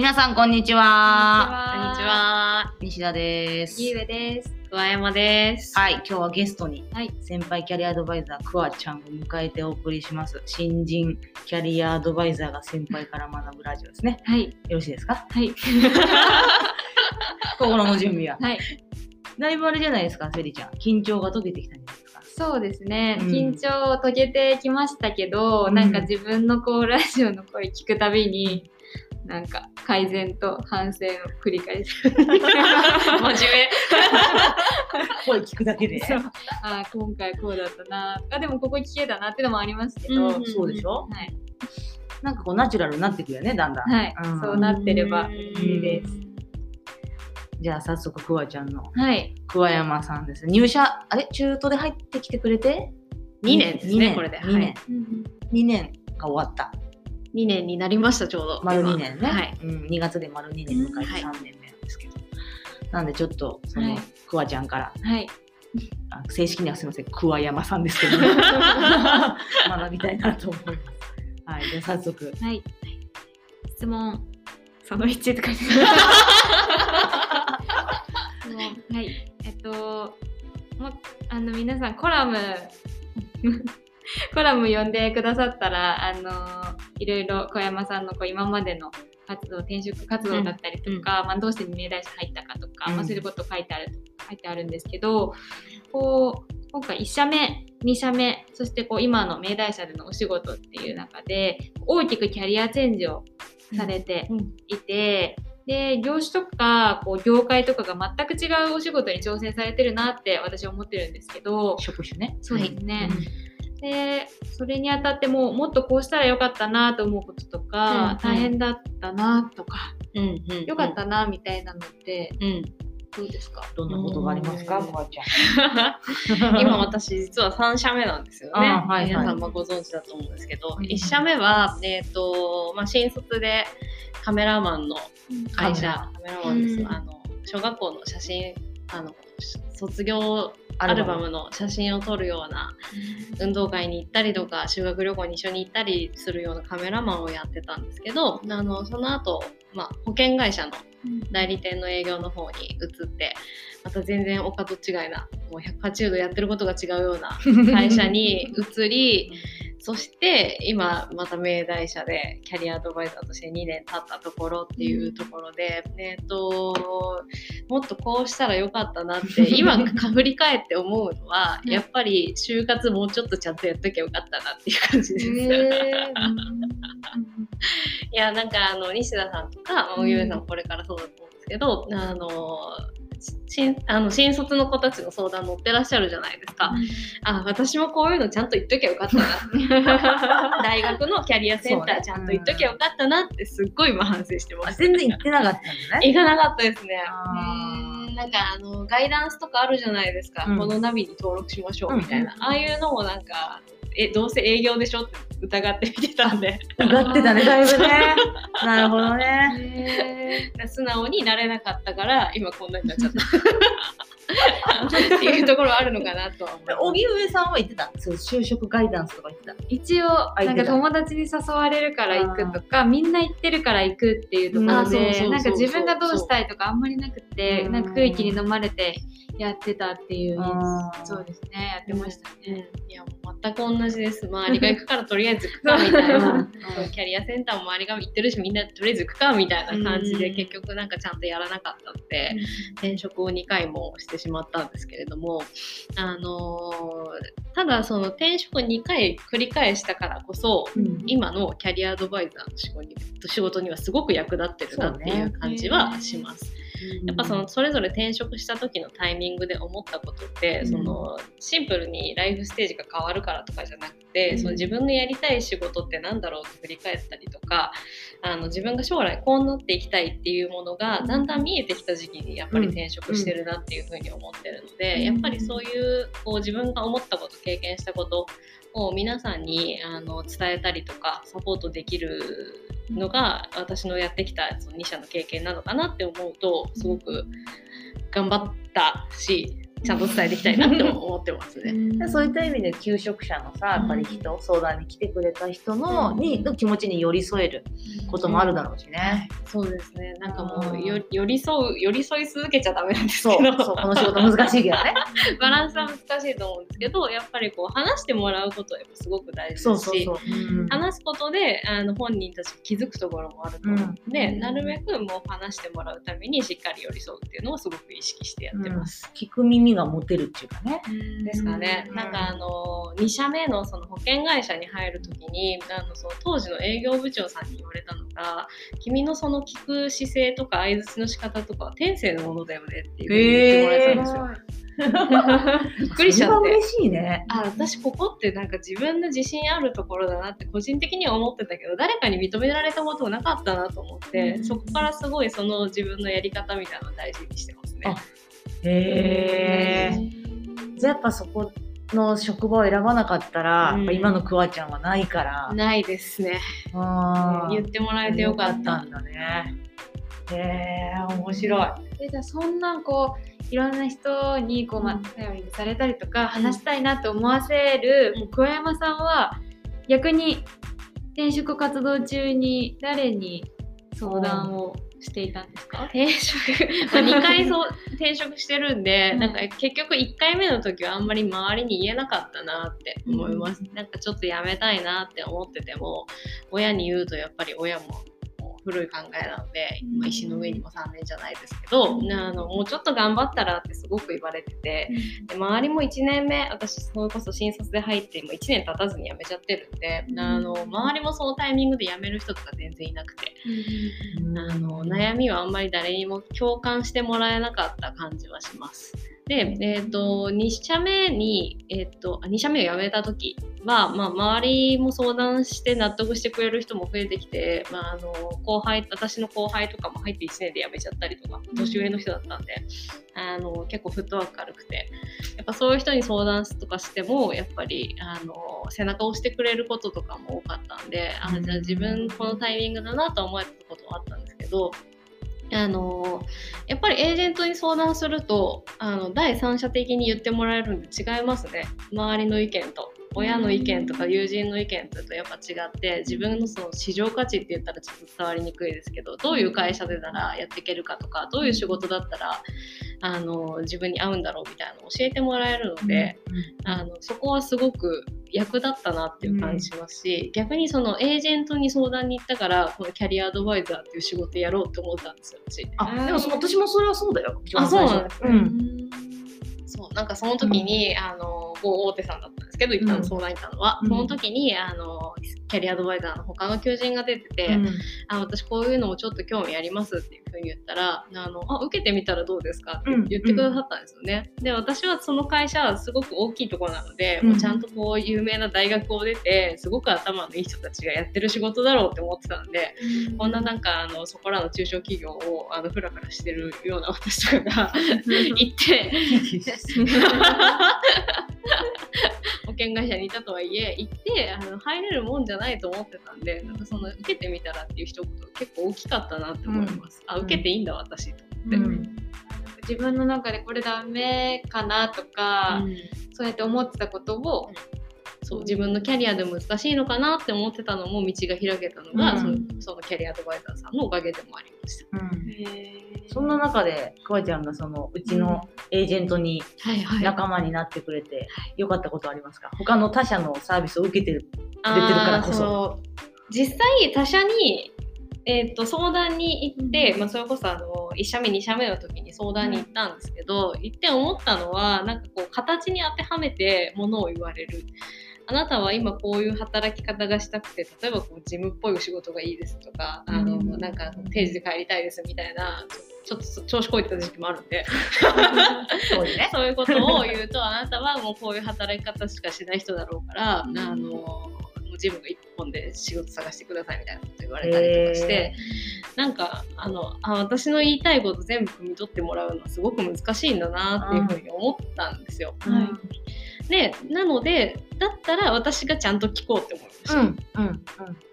皆さんこんにちは。こんにちは。西田です。ゆうべです。桑山です。はい、今日はゲストにはい。先輩キャリアアドバイザークワちゃんを迎えてお送りします。新人キャリアアドバイザーが先輩から学ぶラジオですね。はい。よろしいですか？はい。心の準備は。はい。だいぶあれじゃないですか、セリちゃん。緊張が解けてきたんじゃないですか？そうですね。うん緊張を解けてきましたけど、うんなんか自分のこうラジオの声聞くたびに、なんか改善と反省を繰り返す。真面目。声聞くだけで。そうあー今回こうだったなとか、でもここ聞けたなっていうのもありますけど、うんうんそうでしょ？はい。なんかこうナチュラルになってくるよね、だんだん。はい。うんそうなってればいいです。じゃあ早速クワちゃんのはい。桑山さんです。入社、あれ？中途で入ってきてくれて？2年ですね二これで2年。はい2年が終わった。2年になりました、ちょうど。丸今2年ね。はい。うん、2月で丸2年迎えてはい3年目なんですけど。なんでちょっと、その、はいクワちゃんから、はい。あ正式にはすみません、桑山さんですけど、学びたいなと思います。はい、じゃあ早速。はい。質問、その1とか質問はい。えっと、もあの皆さんコラム、コラム読んでくださったら、あのいろいろ小山さんのこう今までの活動、転職活動だったりとか、まあ、どうして明大社入ったかとか、うん。まあ、そういうこと書いてある書いてあるんですけど、こう今回1社目2社目そしてこう今の明大社でのお仕事っていう中で大きくキャリアチェンジをされてうん。いて、で業種とかこう業界とかが全く違うお仕事に挑戦されてるなって私は思ってるんですけど職種ね。そうですね、うんでそれにあたってももっとこうしたらよかったなと思うこととか、うんうん。大変だったなとか、うんうん。よかったなみたいなのってうん。どうですか、どんなことがありますか、うん。クワちゃん。今私実は3社目なんですよね。はいはい。皆さんもご存知だと思うんですけど、うん。1社目は、えーとまあ、新卒でカメラマンの会社、カメラマンです、うん。あの小学校の写真あの卒業アルバム。の写真を撮るような運動会に行ったりとか修学旅行に一緒に行ったりするようなカメラマンをやってたんですけどあのその後、まあ保険会社の代理店の営業の方に移ってまた全然他と違いなもう180度やってることが違うような 会社に移り そして今また明大社でキャリアアドバイザーとして2年経ったところっていうところで、えっともっとこうしたらよかったなって 今振り返って思うのはうん。やっぱり就活もうちょっとちゃんとやっときゃよかったなっていう感じです。へー。いやなんかあの西田さんとか、まあ、うんおゆうさんこれからそうだと思うんですけど、あの新あの新卒の子たちの相談乗ってらっしゃるじゃないですか。あ私もこういうのちゃんと言っときゃよかったな 大学のキャリアセンターちゃんと言っときゃよかったなってすっごい今反省してまあす。全然行ってなかったんだね。行かなかったですね。なんかあのガイダンスとかあるじゃないですか、うんこのナビに登録しましょうみたいな、うんああいうのもなんかえどうせ営業でしょって疑って見てたんで歌ってたね、だいぶね。なるほどね。へ素直になれなかったから今こんなになっちゃった っていうところはあるのかなとは思います荻上さんは言ってた？そう就職ガイダンスとか言ってた？ー一応なんか友達に誘われるから行くとかみんな行ってるから行くっていうところあそうそうそうそうでなんか自分がどうしたいとかあんまりなくてうんなんか空気に飲まれてやってたっていうそうですねやってましたね。いやもう全く同じです。周りが行くからとりあえず行くかみたいな。うん。キャリアセンターも周りが行ってるしみんなとりあえず行くかみたいな感じでうん結局なんかちゃんとやらなかったので転職を2回もしてしまったんですけれどもあのーただその転職2回繰り返したからこそうん。今のキャリアアドバイザーの仕事にはすごく役立ってるなっていう感じはします。やっぱそのそれぞれ転職した時のタイミングで思ったことって、うん。そのシンプルにライフステージが変わるからとかじゃなくて、うん。その自分のやりたい仕事って何だろうって振り返ったりとかあの自分が将来こうなっていきたいっていうものがだんだん見えてきた時期にやっぱり転職してるなっていうふうに思ってるので、うん。やっぱりそういうこう自分が思ったこと経験したことを皆さんにあの伝えたりとかサポートできるのが私のやってきたその2社の経験なのかなって思うとすごく頑張ったしちゃんと伝えていきたいなって思ってますね。でそういった意味で求職者のさやっぱり人、相談に来てくれた人の,、にの気持ちに寄り添えることもあるだろうしね。そうですね。なんかもうよ寄り添う寄り添い続けちゃダメなんですそうけど、そうこの仕事難しいけどね。バランスは難しいと思うんですけど、やっぱりこう話してもらうことはやっぱすごく大事そうですし。話すことであの本人たち気づくところもあると思うので、うんなるべくもう話してもらうためにしっかり寄り添うっていうのをすごく意識してやってます。聞く耳が持てるっていうかね。ですかね、うんなんかあの2社目のその保険会社に入る時にあのその当時の営業部長さんに言われたのが君のその聞く姿勢とか相づちの仕方とかは天性のものだよねっていうふうに言ってもらえたんですよ。びっくりしちゃって。嬉しいね。あ私ここってなんか自分の自信あるところだなって個人的には思ってたけど誰かに認められたことがなかったなと思って、うんそこからすごいその自分のやり方みたいなのを大事にしてますね。あへえ。じゃあやっぱそこの職場を選ばなかったら、うん今のクワちゃんはないから。ないですね。言ってもらえてよかった。んだね。へえ面白い。えじゃあそんなこういろんな人にこう、まあ、頼りにされたりとか話したいなと思わせるうん桑山さんは逆に転職活動中に誰に相談をしていたんですか？転職、まあ、2回そう転職してるんで、うん。なんか結局1回目の時はあんまり周りに言えなかったなって思います、なんかちょっとやめたいなって思ってても親に言うとやっぱり親も古い考えなので、まあ、石の上にも3年じゃないですけど、うんあのもうちょっと頑張ったらってすごく言われてて、で周りも1年目私それこそ新卒で入って今1年経たずに辞めちゃってるんで、あの周りもそのタイミングで辞める人とか全然いなくて。あの悩みはあんまり誰にも共感してもらえなかった感じはします。で、えー、と2社目に、えー、とあ2社目を辞めた時は、まあ、周りも相談して納得してくれる人も増えてきて、まあ、あの後輩私の後輩とかも入って1年で辞めちゃったりとか年上の人だったんで、あの結構フットワーク軽くてやっぱそういう人に相談とかしてもやっぱりあの背中を押してくれることとかも多かったんで、あじゃあ自分このタイミングだなと思えたことはあったんですけどあのやっぱりエージェントに相談するとあの第三者的に言ってもらえるんで違いますね周りの意見と。親の意見とか友人の意見とやっぱ違って自分のその市場価値って言ったらちょっと伝わりにくいですけどどういう会社でならやっていけるかとかどういう仕事だったらあの自分に合うんだろうみたいなのを教えてもらえるので、あのそこはすごく役立ったなっていう感じしますし、逆にそのエージェントに相談に行ったからこのキャリアアドバイザーっていう仕事やろうって思ったんですよ私。あでもそ私もそれはそうだよ。あそうなんですうん。そうなんかその時に、あの某大手さんだったけど一旦相談に行ったのは、うん。その時にあのキャリアアドバイザーの他の求人が出てて、うん。あ私こういうのもちょっと興味ありますっていうふうに言ったらあのあ受けてみたらどうですかってうん。言ってくださったんですよね。で私はその会社はすごく大きいところなので、うん。もうちゃんとこう有名な大学を出てすごく頭のいい人たちがやってる仕事だろうって思ってたんでこん。ななんかあのそこらの中小企業をあのフラフラしてるような私とかが行って保険会社にいたとはいえ行ってあの入れるもんじゃないと思ってたんでなんかその受けてみたらっていう一言結構大きかったなって思います。あ受けていいんだ私と思って。うん自分の中でこれダメかなとか、うんそうやって思ってたことを、そう自分のキャリアで難しいのかなって思ってたのも道が開けたのが、うん。そのそのキャリアアドバイザーさんのおかげでもありました。うん。そんな中でクワちゃんがそのうちのエージェントにはいは仲間になってくれて良かったことありますか？他の他社のサービスを受けてる出てるからこそ。実際他社に、えー、と相談に行って、まあ、それこそあの1社目2社目の時に相談に行ったんですけど、行って思ったのはなんかこう形に当てはめてものを言われる。あなたは今こういう働き方がしたくて例えばこう事務っぽいお仕事がいいですとか、あのうん。なんか定時で帰りたいですみたいなちょっと調子こいてた時期もあるんで。そうね。そういうことを言うとあなたはもうこういう働き方しかしない人だろうから、あのジムが一本で仕事探してくださいみたいなこと言われたりとかして、なんかあのあ私の言いたいこと全部汲み取ってもらうのはすごく難しいんだなっていうふうに思ったんですよ。うん。でなのでだったら私がちゃんと聞こうって思いまし、うんうんうん。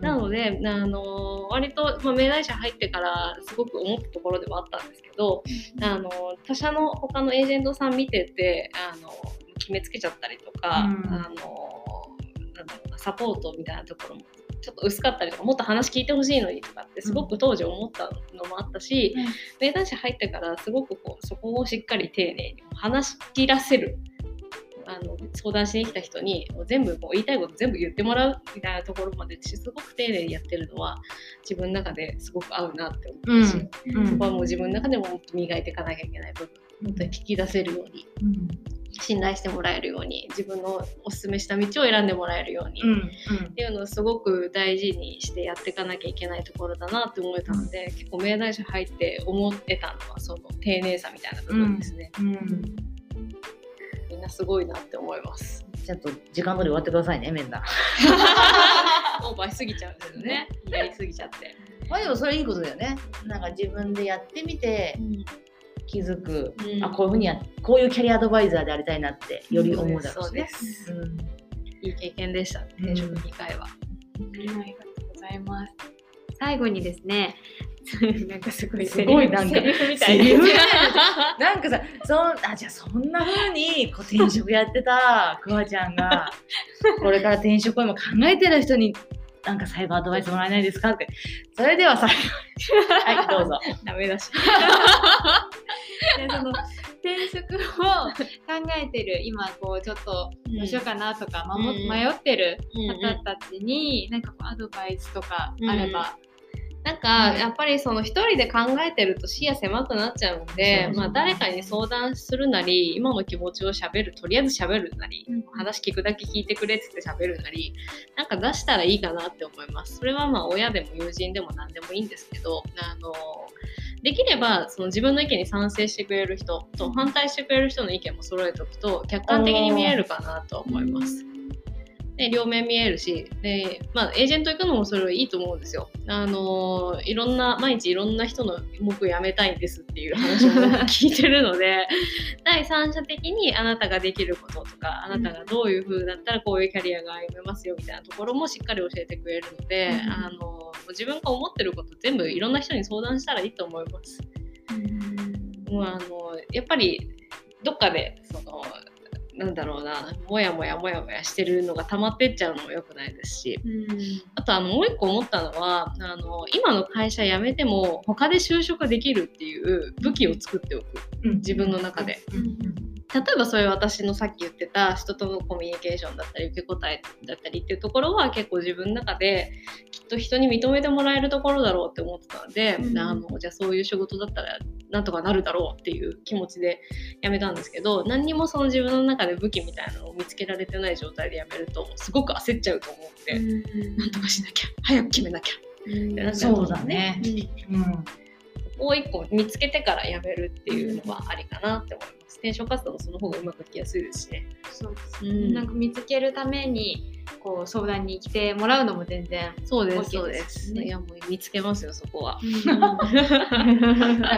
なので、あの割と、まあ、明大社入ってからすごく思ったところではあったんですけど、あの他社の他のエージェントさん見ててあの決めつけちゃったりとか、うん。あのなんだろうなサポートみたいなところもちょっと薄かったりとかもっと話聞いてほしいのにとかってすごく当時思ったのもあったし、うん。明大社入ってからすごくこうそこをしっかり丁寧に話し切らせる。あの相談しに来た人に全部こう言いたいこと全部言ってもらうみたいなところまですごく丁寧にやってるのは自分の中ですごく合うなって思ったし、うん。そこはもう自分の中でももっと磨いていかなきゃいけない部分本当に聞き出せるように信頼してもらえるように自分のおすすめした道を選んでもらえるように、うん。っていうのをすごく大事にしてやっていかなきゃいけないところだなって思えたので、結構明大社入って思ってたのはその丁寧さみたいな部分ですね、うん。うんみんなすごいなって思います。ちゃんと時間通り終わってくださいね面談 オーバーしすぎちゃうんですよね。やりすぎちゃって、まあでもそれいいことだよね。なんか自分でやってみて気づく、うん。あこういうふうにやこういうキャリアアドバイザーでありたいなってより思うだろうしね。そうですうん。いい経験でした転職2回は、ありがとうございます。最後にですね、なんかすごいすごいなんかセリフみたいな。なんかさそんあじゃあそんな風にこう転職やってたくわちゃんが これから転職を今考えてる人になんか最後アドバイスもらえないですかって。それでは最後にはいどうぞ。ダメだし。でその転職を考えてる今こうちょっとどうしようかなとか、うん。迷ってる方たちになんかこうアドバイスとかあれば、なんかやっぱりその一人で考えてると視野狭くなっちゃうのでまあ、誰かに相談するなり今の気持ちをしゃべるとりあえずしゃべるなり、うん。話聞くだけ聞いてくれって言ってしゃべるなりなんか出したらいいかなって思います。それはまあ親でも友人でも何でもいいんですけどあのできればその自分の意見に賛成してくれる人と反対してくれる人の意見も揃えておくと客観的に見えるかなと思います。で両面見えるしで、まあ、エージェント行くのもそれはいいと思うんですよ。あのいろんな毎日いろんな人の僕辞めたいんですっていう話を聞いてるので 第三者的にあなたができることとかあなたがどういう風だったらこういうキャリアが歩めますよみたいなところもしっかり教えてくれるので、うんあの自分が思ってること全部いろんな人に相談したらいいと思います。もうあのやっぱりどっかでそのなんだろうな。もやもやもやもやしてるのが溜まってっちゃうのも良くないですし。あとあのもう一個思ったのはあの今の会社辞めても他で就職できるっていう武器を作っておく。自分の中で。例えばそういう私のさっき言ってた人とのコミュニケーションだったり受け答えだったりっていうところは結構自分の中できっと人に認めてもらえるところだろうって思ってたので、うん。あのじゃあそういう仕事だったらなんとかなるだろうっていう気持ちで辞めたんですけど何にもその自分の中で武器みたいなのを見つけられてない状態で辞めるとすごく焦っちゃうと思って、なんとかしなきゃ早く決めなきゃってなっちゃそうだね。うん。もう一個見つけてから辞めるっていうのはありかなって思います。転職活動もその方がうまくいきやすいですしね。そうですうんなんか見つけるためにこう相談に来てもらうのも全然。そうです、そうで。ですいや、もう見つけますよ、そこは。なん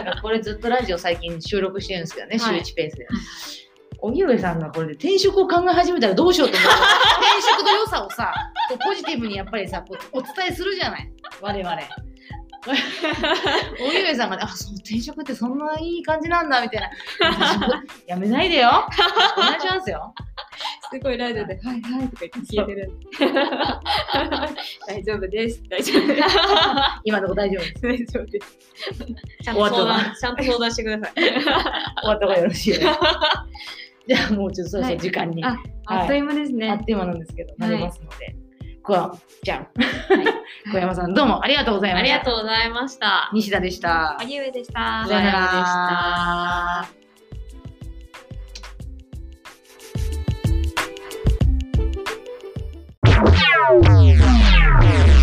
かこれずっとラジオ最近収録してるんですけどね、はい週1ペースで。荻上さんがこれで転職を考え始めたらどうしようと思って転職の良さをさこうポジティブにやっぱりさお伝えするじゃない我々。荻上さんがね、あそう転職ってそんないい感じなんだみたいな。やめないでよ。お願いしますよ。すごいラジオで「はい。はい」とか言って聞いてる。大丈夫です。大丈夫です。今のとこ大丈夫です。大丈夫です。ちゃんと相談、ちゃんと相談してください。終わった方がよろしいですじゃあもうちょっとそろそろ時間に、ああっという間ですね、あっという間なんですけど、はいなりますので、こわちゃん、小山さん、どうもありがとうございまありした。がとうございました。西田でした。荻上でしたさよならでした。